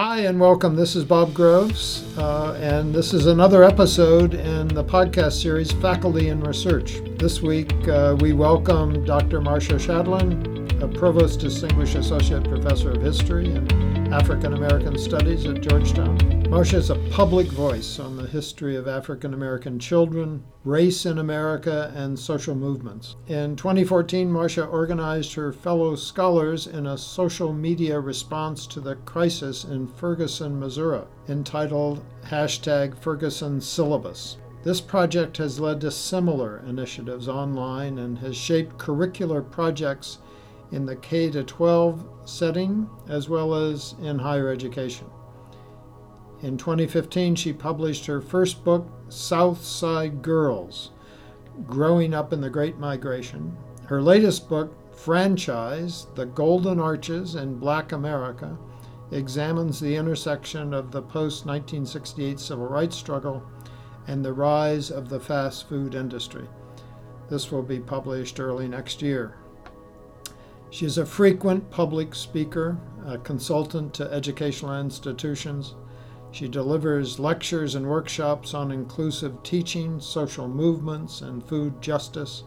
Hi, and welcome. This is Bob Groves, uh, and this is another episode in the podcast series Faculty and Research. This week, uh, we welcome Dr. Marcia Chatelain, a Provost Distinguished Associate Professor of History and African American Studies at Georgetown. Marcia is a public voice on the history of African American children, race in America, and social movements. In 2014, Marcia organized her fellow scholars in a social media response to the crisis in Ferguson, Missouri, entitled hashtag Ferguson Syllabus. This project has led to similar initiatives online and has shaped curricular projects in the K 12 setting as well as in higher education. In 2015, she published her first book, South Side Girls Growing Up in the Great Migration. Her latest book, Franchise The Golden Arches in Black America, examines the intersection of the post 1968 civil rights struggle and the rise of the fast food industry. This will be published early next year. She is a frequent public speaker, a consultant to educational institutions, she delivers lectures and workshops on inclusive teaching, social movements, and food justice.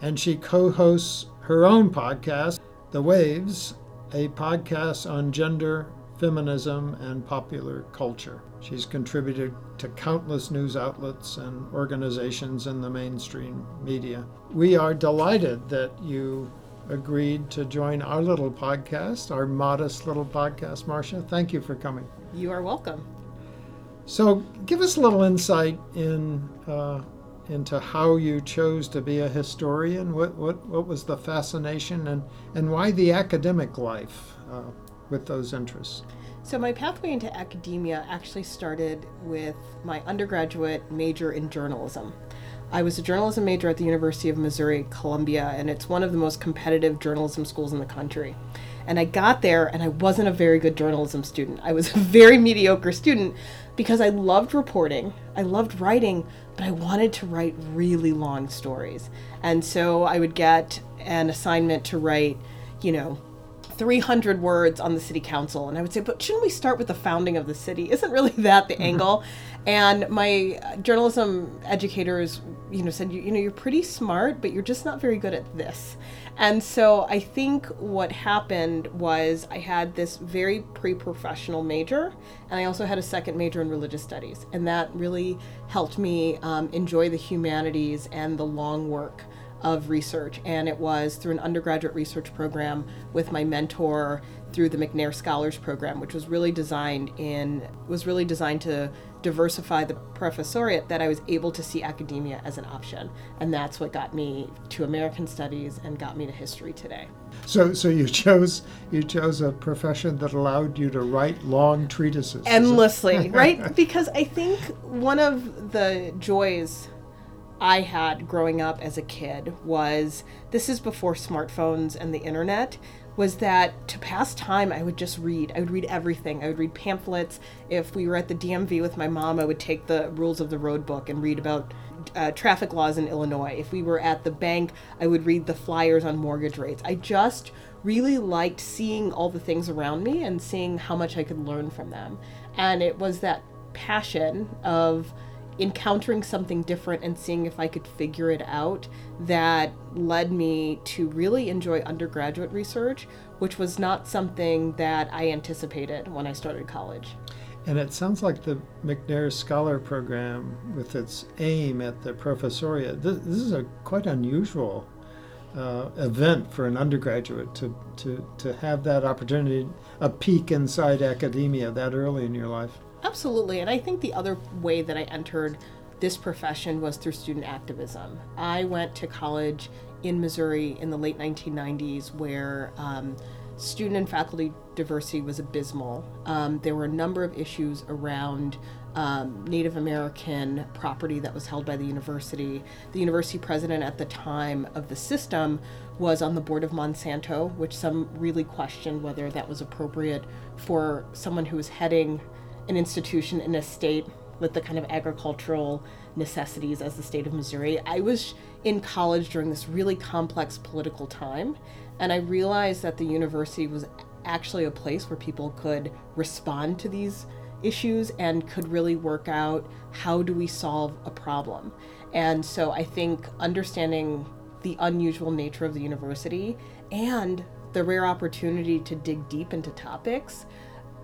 And she co hosts her own podcast, The Waves, a podcast on gender, feminism, and popular culture. She's contributed to countless news outlets and organizations in the mainstream media. We are delighted that you agreed to join our little podcast, our modest little podcast, Marcia. Thank you for coming. You are welcome. So, give us a little insight in uh, into how you chose to be a historian. What what what was the fascination and and why the academic life uh, with those interests? So my pathway into academia actually started with my undergraduate major in journalism. I was a journalism major at the University of Missouri Columbia, and it's one of the most competitive journalism schools in the country. And I got there, and I wasn't a very good journalism student. I was a very mediocre student because I loved reporting, I loved writing, but I wanted to write really long stories. And so I would get an assignment to write, you know, 300 words on the city council. And I would say, but shouldn't we start with the founding of the city? Isn't really that the mm-hmm. angle? And my journalism educators, you know, said, you, you know, you're pretty smart, but you're just not very good at this. And so I think what happened was I had this very pre professional major, and I also had a second major in religious studies. And that really helped me um, enjoy the humanities and the long work of research. And it was through an undergraduate research program with my mentor through the McNair Scholars Program, which was really designed in was really designed to diversify the professoriate that I was able to see academia as an option. And that's what got me to American Studies and got me to history today. So so you chose you chose a profession that allowed you to write long treatises. Endlessly, right? Because I think one of the joys I had growing up as a kid was this is before smartphones and the internet was that to pass time I would just read. I would read everything. I would read pamphlets. If we were at the DMV with my mom, I would take the rules of the road book and read about uh, traffic laws in Illinois. If we were at the bank, I would read the flyers on mortgage rates. I just really liked seeing all the things around me and seeing how much I could learn from them. And it was that passion of encountering something different and seeing if I could figure it out that led me to really enjoy undergraduate research, which was not something that I anticipated when I started college. And it sounds like the McNair Scholar Program, with its aim at the professoriate, this, this is a quite unusual uh, event for an undergraduate to, to, to have that opportunity, a peek inside academia that early in your life. Absolutely. And I think the other way that I entered this profession was through student activism. I went to college in Missouri in the late 1990s where um, student and faculty diversity was abysmal. Um, there were a number of issues around um, Native American property that was held by the university. The university president at the time of the system was on the board of Monsanto, which some really questioned whether that was appropriate for someone who was heading an institution in a state with the kind of agricultural necessities as the state of Missouri. I was in college during this really complex political time, and I realized that the university was actually a place where people could respond to these issues and could really work out how do we solve a problem. And so I think understanding the unusual nature of the university and the rare opportunity to dig deep into topics,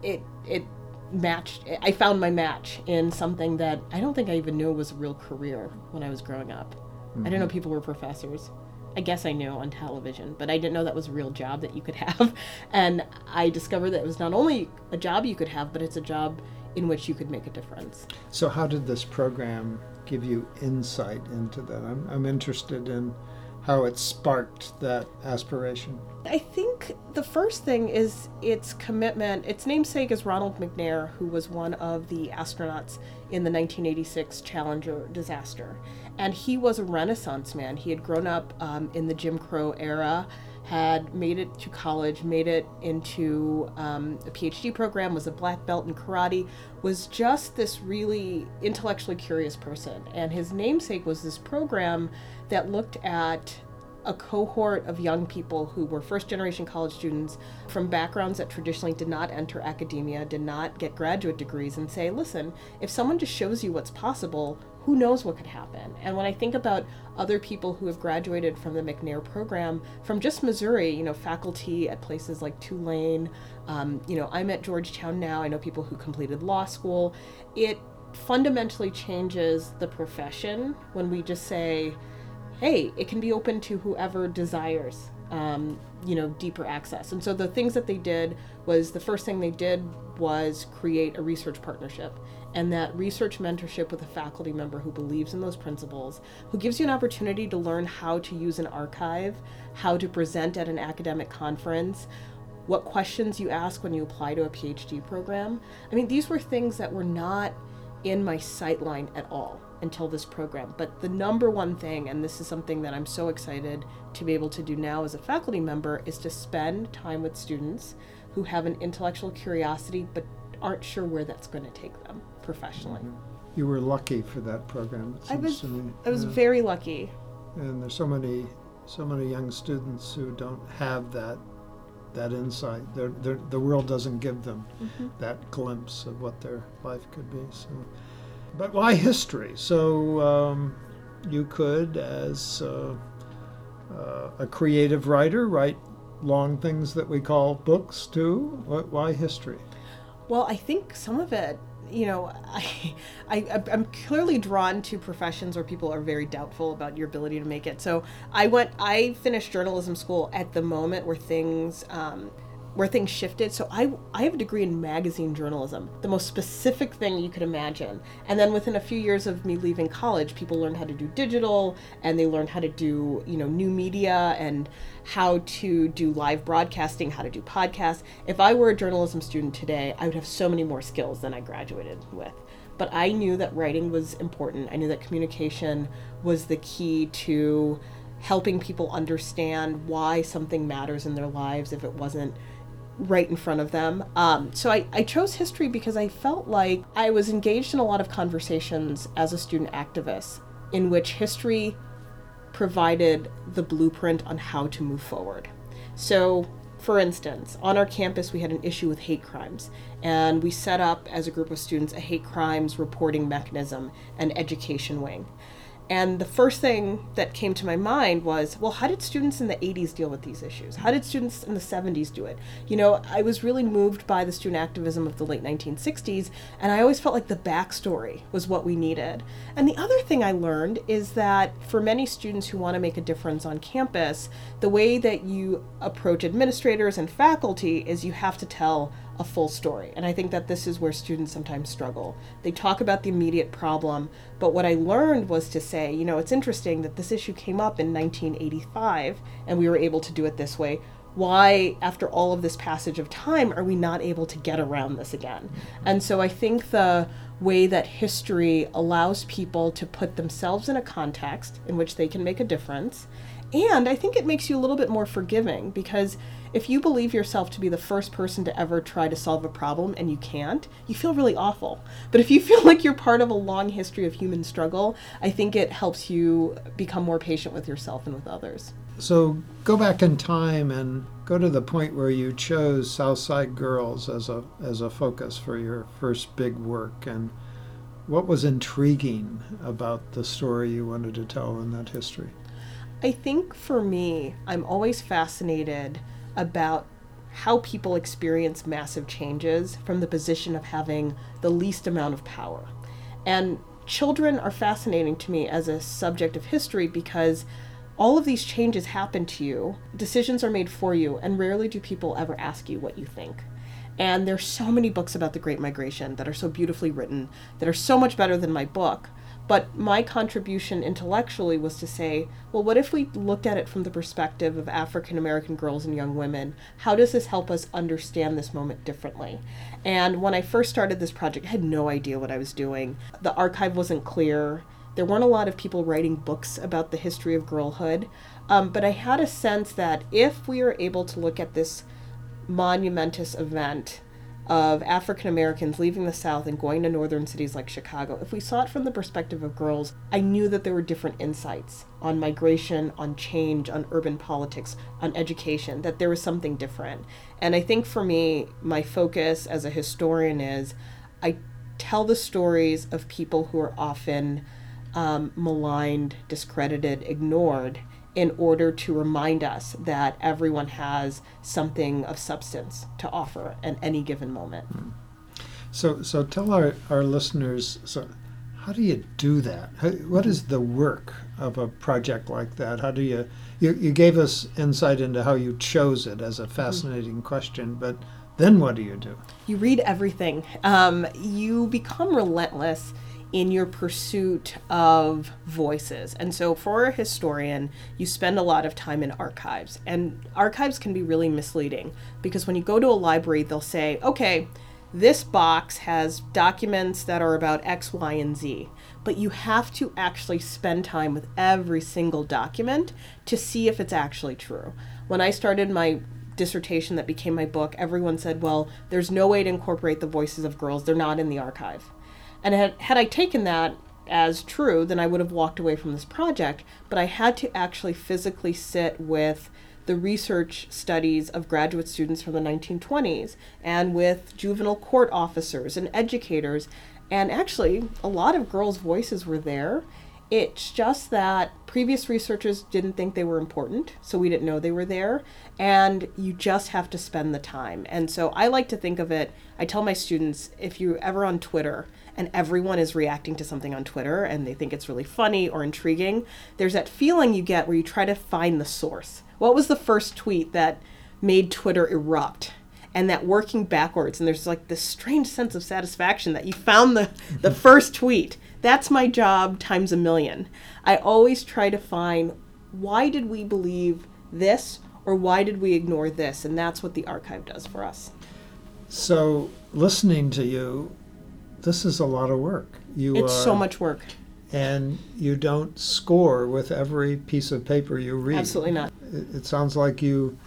it it matched I found my match in something that I don't think I even knew was a real career when I was growing up. Mm-hmm. I didn't know people were professors. I guess I knew on television, but I didn't know that was a real job that you could have. And I discovered that it was not only a job you could have, but it's a job in which you could make a difference. So, how did this program give you insight into that? I'm, I'm interested in how it sparked that aspiration. I think the first thing is its commitment. Its namesake is Ronald McNair, who was one of the astronauts in the 1986 Challenger disaster. And he was a Renaissance man. He had grown up um, in the Jim Crow era had made it to college, made it into um, a PhD program, was a black belt in karate, was just this really intellectually curious person. And his namesake was this program that looked at a cohort of young people who were first generation college students from backgrounds that traditionally did not enter academia, did not get graduate degrees, and say, listen, if someone just shows you what's possible, who knows what could happen? And when I think about other people who have graduated from the McNair program from just Missouri, you know, faculty at places like Tulane, um, you know, I'm at Georgetown now. I know people who completed law school. It fundamentally changes the profession when we just say, hey, it can be open to whoever desires, um, you know, deeper access. And so the things that they did was the first thing they did was create a research partnership and that research mentorship with a faculty member who believes in those principles, who gives you an opportunity to learn how to use an archive, how to present at an academic conference, what questions you ask when you apply to a PhD program. I mean, these were things that were not in my sightline at all until this program. But the number one thing, and this is something that I'm so excited to be able to do now as a faculty member, is to spend time with students who have an intellectual curiosity but aren't sure where that's going to take them professionally. Mm-hmm. You were lucky for that program. I was. I was yeah. very lucky. And there's so many, so many young students who don't have that, that insight. They're, they're, the world doesn't give them mm-hmm. that glimpse of what their life could be. So, but why history? So um, you could, as uh, uh, a creative writer, write long things that we call books too. Why history? Well, I think some of it you know, I, I, I'm clearly drawn to professions where people are very doubtful about your ability to make it. So I went, I finished journalism school at the moment where things, um, where things shifted. So I I have a degree in magazine journalism, the most specific thing you could imagine. And then within a few years of me leaving college, people learned how to do digital and they learned how to do, you know, new media and how to do live broadcasting, how to do podcasts. If I were a journalism student today, I would have so many more skills than I graduated with. But I knew that writing was important. I knew that communication was the key to helping people understand why something matters in their lives if it wasn't right in front of them. Um, so I, I chose history because I felt like I was engaged in a lot of conversations as a student activist in which history provided the blueprint on how to move forward. So, for instance, on our campus, we had an issue with hate crimes, and we set up as a group of students a hate crimes reporting mechanism and education wing. And the first thing that came to my mind was, well, how did students in the 80s deal with these issues? How did students in the 70s do it? You know, I was really moved by the student activism of the late 1960s, and I always felt like the backstory was what we needed. And the other thing I learned is that for many students who want to make a difference on campus, the way that you approach administrators and faculty is you have to tell a full story. And I think that this is where students sometimes struggle. They talk about the immediate problem, but what I learned was to say, you know, it's interesting that this issue came up in 1985 and we were able to do it this way. Why, after all of this passage of time, are we not able to get around this again? And so I think the way that history allows people to put themselves in a context in which they can make a difference. And I think it makes you a little bit more forgiving because if you believe yourself to be the first person to ever try to solve a problem and you can't, you feel really awful. But if you feel like you're part of a long history of human struggle, I think it helps you become more patient with yourself and with others. So go back in time and go to the point where you chose Southside Girls as a as a focus for your first big work and what was intriguing about the story you wanted to tell in that history? I think for me, I'm always fascinated about how people experience massive changes from the position of having the least amount of power. And children are fascinating to me as a subject of history because all of these changes happen to you, decisions are made for you, and rarely do people ever ask you what you think. And there's so many books about the Great Migration that are so beautifully written, that are so much better than my book. But my contribution intellectually was to say, well, what if we looked at it from the perspective of African American girls and young women? How does this help us understand this moment differently? And when I first started this project, I had no idea what I was doing. The archive wasn't clear. There weren't a lot of people writing books about the history of girlhood. Um, but I had a sense that if we are able to look at this monumentous event of African Americans leaving the South and going to northern cities like Chicago, if we saw it from the perspective of girls, I knew that there were different insights on migration, on change, on urban politics, on education, that there was something different. And I think for me, my focus as a historian is I tell the stories of people who are often um, maligned, discredited, ignored in order to remind us that everyone has something of substance to offer at any given moment. So, so tell our, our listeners, so how do you do that? How, what is the work of a project like that? How do you, you, you gave us insight into how you chose it as a fascinating mm-hmm. question, but then what do you do? You read everything. Um, you become relentless in your pursuit of voices. And so, for a historian, you spend a lot of time in archives. And archives can be really misleading because when you go to a library, they'll say, okay, this box has documents that are about X, Y, and Z. But you have to actually spend time with every single document to see if it's actually true. When I started my dissertation that became my book, everyone said, well, there's no way to incorporate the voices of girls, they're not in the archive. And had, had I taken that as true, then I would have walked away from this project. But I had to actually physically sit with the research studies of graduate students from the 1920s and with juvenile court officers and educators. And actually, a lot of girls' voices were there. It's just that previous researchers didn't think they were important, so we didn't know they were there. And you just have to spend the time. And so I like to think of it, I tell my students if you're ever on Twitter, and everyone is reacting to something on Twitter and they think it's really funny or intriguing, there's that feeling you get where you try to find the source. What was the first tweet that made Twitter erupt? And that working backwards, and there's like this strange sense of satisfaction that you found the, the first tweet. That's my job times a million. I always try to find why did we believe this or why did we ignore this? And that's what the archive does for us. So, listening to you, this is a lot of work. You it's are, so much work. And you don't score with every piece of paper you read. Absolutely not. It, it sounds like you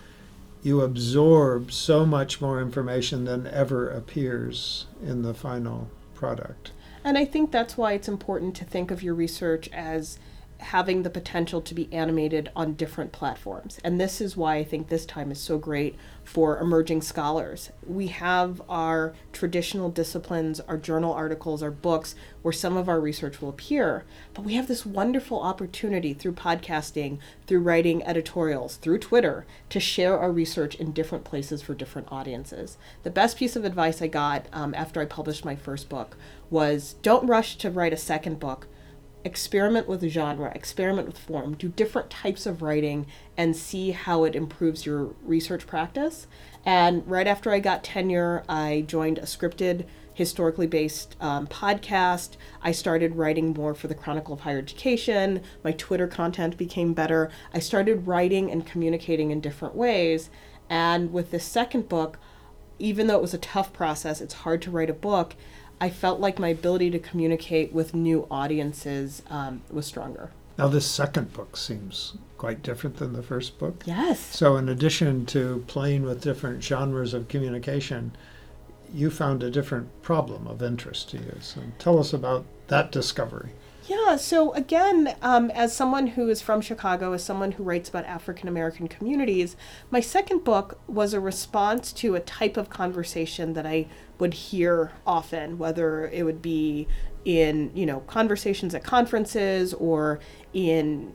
you absorb so much more information than ever appears in the final product. And I think that's why it's important to think of your research as having the potential to be animated on different platforms. And this is why I think this time is so great for emerging scholars. We have our traditional disciplines, our journal articles, our books, where some of our research will appear, but we have this wonderful opportunity through podcasting, through writing editorials, through Twitter, to share our research in different places for different audiences. The best piece of advice I got um, after I published my first book was don't rush to write a second book experiment with genre, experiment with form, do different types of writing, and see how it improves your research practice. And right after I got tenure, I joined a scripted, historically based um, podcast. I started writing more for the Chronicle of Higher Education. My Twitter content became better. I started writing and communicating in different ways. And with this second book, even though it was a tough process, it's hard to write a book. I felt like my ability to communicate with new audiences um, was stronger. Now, this second book seems quite different than the first book. Yes. So, in addition to playing with different genres of communication, you found a different problem of interest to you. So, tell us about that discovery. Yeah, so again, um, as someone who is from Chicago, as someone who writes about African American communities, my second book was a response to a type of conversation that I would hear often, whether it would be in, you know, conversations at conferences or in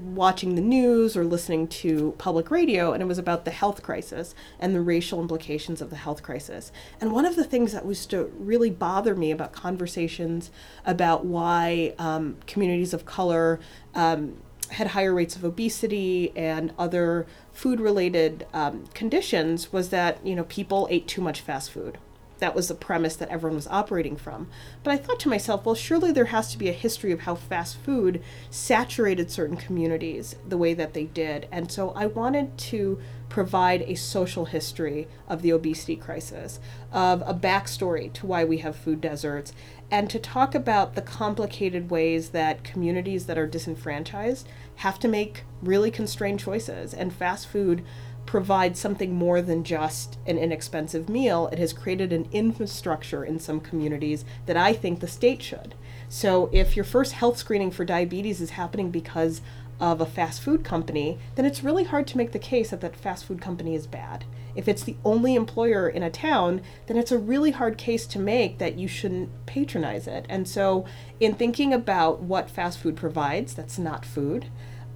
watching the news or listening to public radio, and it was about the health crisis and the racial implications of the health crisis. And one of the things that used to really bother me about conversations about why um, communities of color um, had higher rates of obesity and other food related um, conditions was that you know people ate too much fast food that was the premise that everyone was operating from. But I thought to myself, well, surely there has to be a history of how fast food saturated certain communities the way that they did. And so I wanted to provide a social history of the obesity crisis, of a backstory to why we have food deserts, and to talk about the complicated ways that communities that are disenfranchised have to make really constrained choices. And fast food provide something more than just an inexpensive meal. It has created an infrastructure in some communities that I think the state should. So if your first health screening for diabetes is happening because of a fast food company, then it's really hard to make the case that that fast food company is bad. If it's the only employer in a town, then it's a really hard case to make that you shouldn't patronize it. And so, in thinking about what fast food provides, that's not food,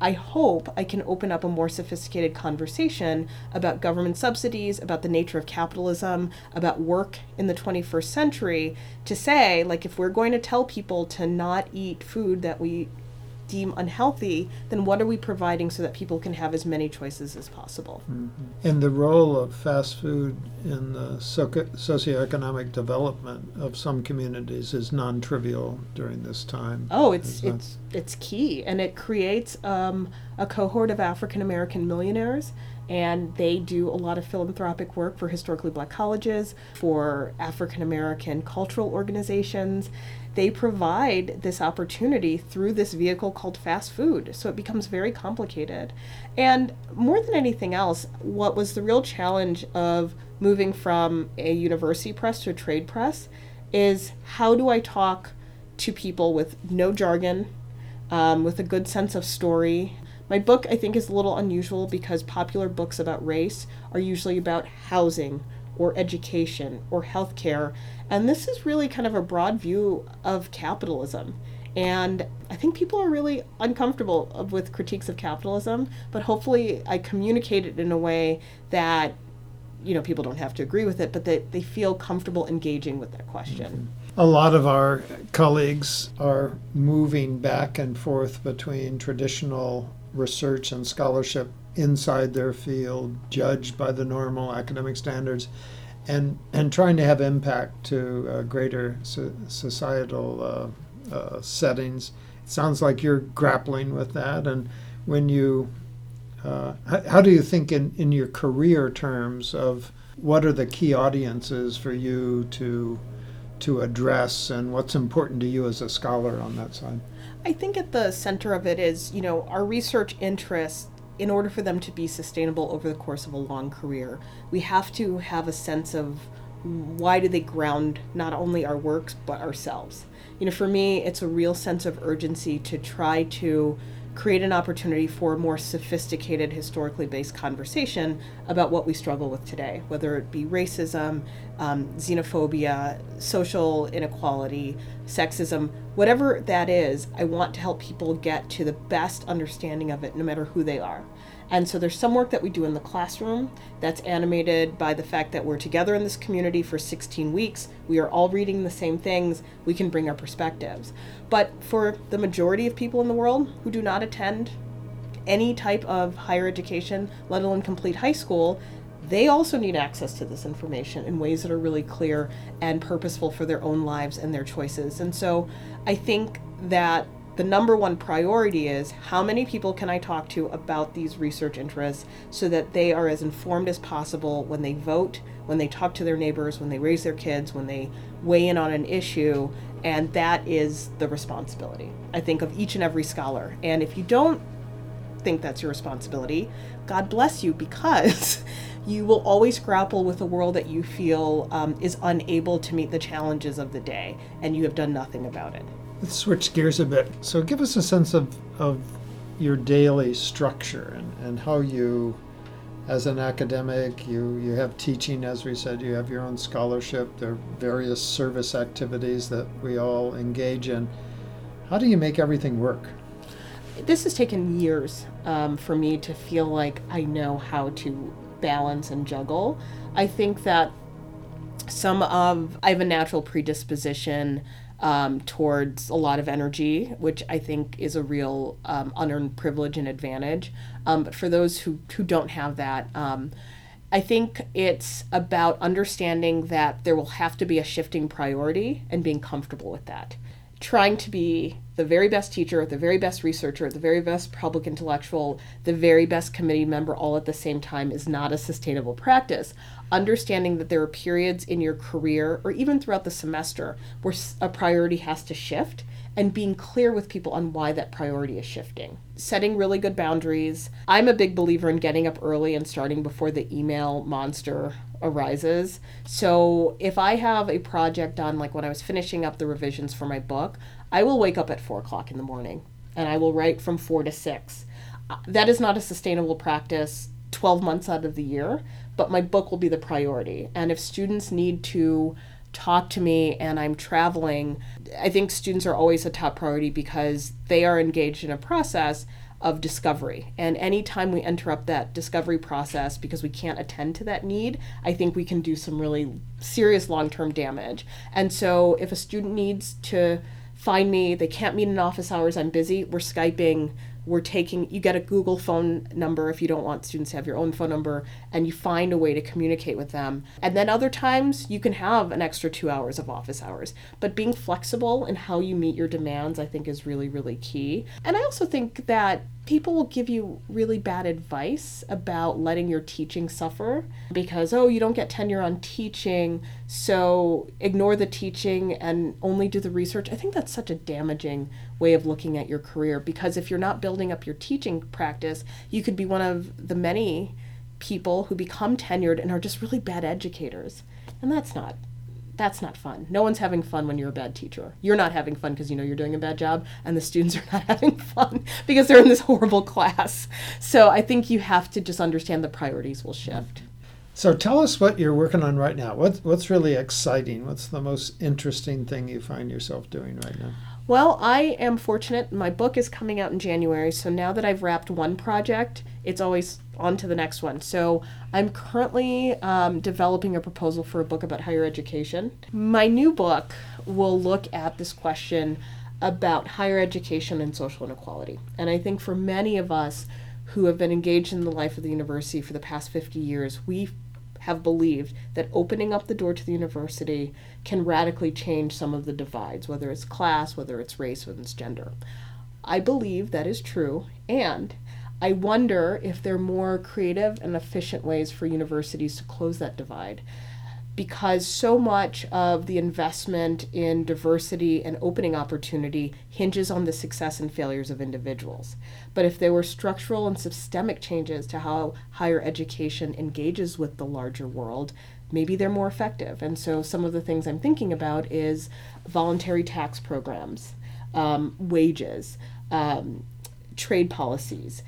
I hope I can open up a more sophisticated conversation about government subsidies, about the nature of capitalism, about work in the 21st century to say, like, if we're going to tell people to not eat food that we deem unhealthy, then what are we providing so that people can have as many choices as possible? Mm-hmm. And the role of fast food in the socio- socioeconomic development of some communities is non-trivial during this time. Oh, it's it's it's key, and it creates um, a cohort of African American millionaires and they do a lot of philanthropic work for historically black colleges, for African American cultural organizations. They provide this opportunity through this vehicle called fast food. So it becomes very complicated. And more than anything else, what was the real challenge of moving from a university press to a trade press is how do I talk to people with no jargon, um, with a good sense of story, my book, I think, is a little unusual because popular books about race are usually about housing or education or healthcare. And this is really kind of a broad view of capitalism. And I think people are really uncomfortable with critiques of capitalism, but hopefully I communicate it in a way that you know people don't have to agree with it, but that they feel comfortable engaging with that question. Mm-hmm. A lot of our colleagues are moving back and forth between traditional research and scholarship inside their field, judged by the normal academic standards, and and trying to have impact to uh, greater so, societal uh, uh, settings. It sounds like you're grappling with that, and when you, uh, how, how do you think in in your career terms of what are the key audiences for you to to address, and what's important to you as a scholar on that side? I think at the center of it is, you know, our research interests, in order for them to be sustainable over the course of a long career, we have to have a sense of why do they ground not only our works but ourselves. You know, for me, it's a real sense of urgency to try to create an opportunity for a more sophisticated, historically based conversation about what we struggle with today, whether it be racism, um, xenophobia, social inequality, sexism, whatever that is. I want to help people get to the best understanding of it, no matter who they are. And so there's some work that we do in the classroom that's animated by the fact that we're together in this community for 16 weeks. We are all reading the same things. We can bring our perspectives. But for the majority of people in the world who do not attend any type of higher education, let alone complete high school, they also need access to this information in ways that are really clear and purposeful for their own lives and their choices. And so I think that the number one priority is how many people can I talk to about these research interests so that they are as informed as possible when they vote, when they talk to their neighbors, when they raise their kids, when they weigh in on an issue. And that is the responsibility, I think, of each and every scholar. And if you don't think that's your responsibility, God bless you because you will always grapple with a world that you feel um, is unable to meet the challenges of the day and you have done nothing about it. Let's switch gears a bit. So, give us a sense of, of your daily structure and, and how you, as an academic, you, you have teaching, as we said, you have your own scholarship, there are various service activities that we all engage in. How do you make everything work? This has taken years um, for me to feel like I know how to balance and juggle. I think that some of, I have a natural predisposition um, towards a lot of energy, which I think is a real um, unearned privilege and advantage. Um, but for those who, who don't have that, um, I think it's about understanding that there will have to be a shifting priority and being comfortable with that. Trying to be the very best teacher, the very best researcher, the very best public intellectual, the very best committee member all at the same time is not a sustainable practice. Understanding that there are periods in your career or even throughout the semester where a priority has to shift and being clear with people on why that priority is shifting. Setting really good boundaries. I'm a big believer in getting up early and starting before the email monster arises. So if I have a project done, like when I was finishing up the revisions for my book, I will wake up at four o'clock in the morning and I will write from four to six. Uh, that is not a sustainable practice 12 months out of the year, but my book will be the priority. And if students need to talk to me and I'm traveling, I think students are always a top priority because they are engaged in a process of discovery. And anytime we interrupt that discovery process because we can't attend to that need, I think we can do some really serious long term damage. And so if a student needs to find me. They can't meet in office hours. I'm busy. We're Skyping. We're taking, you get a Google phone number if you don't want students to have your own phone number, and you find a way to communicate with them. And then other times you can have an extra two hours of office hours. But being flexible in how you meet your demands, I think, is really, really key. And I also think that people will give you really bad advice about letting your teaching suffer because, oh, you don't get tenure on teaching, so ignore the teaching and only do the research. I think that's such a damaging way of looking at your career because if you're not building up your teaching practice, you could be one of the many people who become tenured and are just really bad educators. And that's not that's not fun. No one's having fun when you're a bad teacher. You're not having fun because you know you're doing a bad job, and the students are not having fun because they're in this horrible class. So I think you have to just understand the priorities will shift. So tell us what you're working on right now. What's what's really exciting? What's the most interesting thing you find yourself doing right now? Well, I am fortunate. My book is coming out in January, so now that I've wrapped one project, it's always on to the next one. So I'm currently um, developing a proposal for a book about higher education. My new book will look at this question about higher education and social inequality. And I think for many of us who have been engaged in the life of the university for the past 50 years, we have believed that opening up the door to the university can radically change some of the divides, whether it's class, whether it's race, whether it's gender. I believe that is true, and I wonder if there are more creative and efficient ways for universities to close that divide because so much of the investment in diversity and opening opportunity hinges on the success and failures of individuals. But if there were structural and systemic changes to how higher education engages with the larger world, maybe they're more effective. And so some of the things I'm thinking about is voluntary tax programs, um, wages, um, trade policies,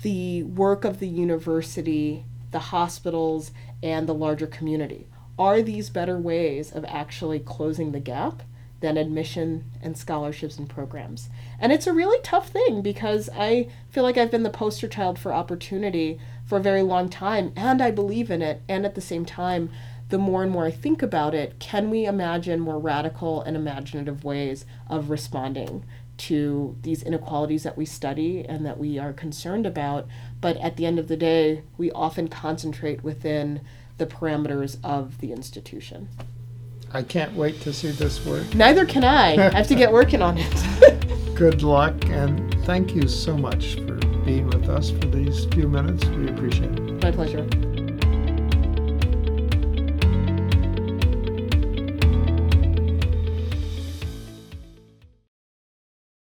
the work of the university, the hospitals, and the larger community are these better ways of actually closing the gap than admission and scholarships and programs? And it's a really tough thing because I feel like I've been the poster child for opportunity for a very long time and I believe in it. And at the same time, the more and more I think about it, can we imagine more radical and imaginative ways of responding to these inequalities that we study and that we are concerned about? But at the end of the day, we often concentrate within the parameters of the institution. I can't wait to see this work. Neither can I. I have to get working on it. Good luck, and thank you so much for being with us for these few minutes. We appreciate it. My pleasure.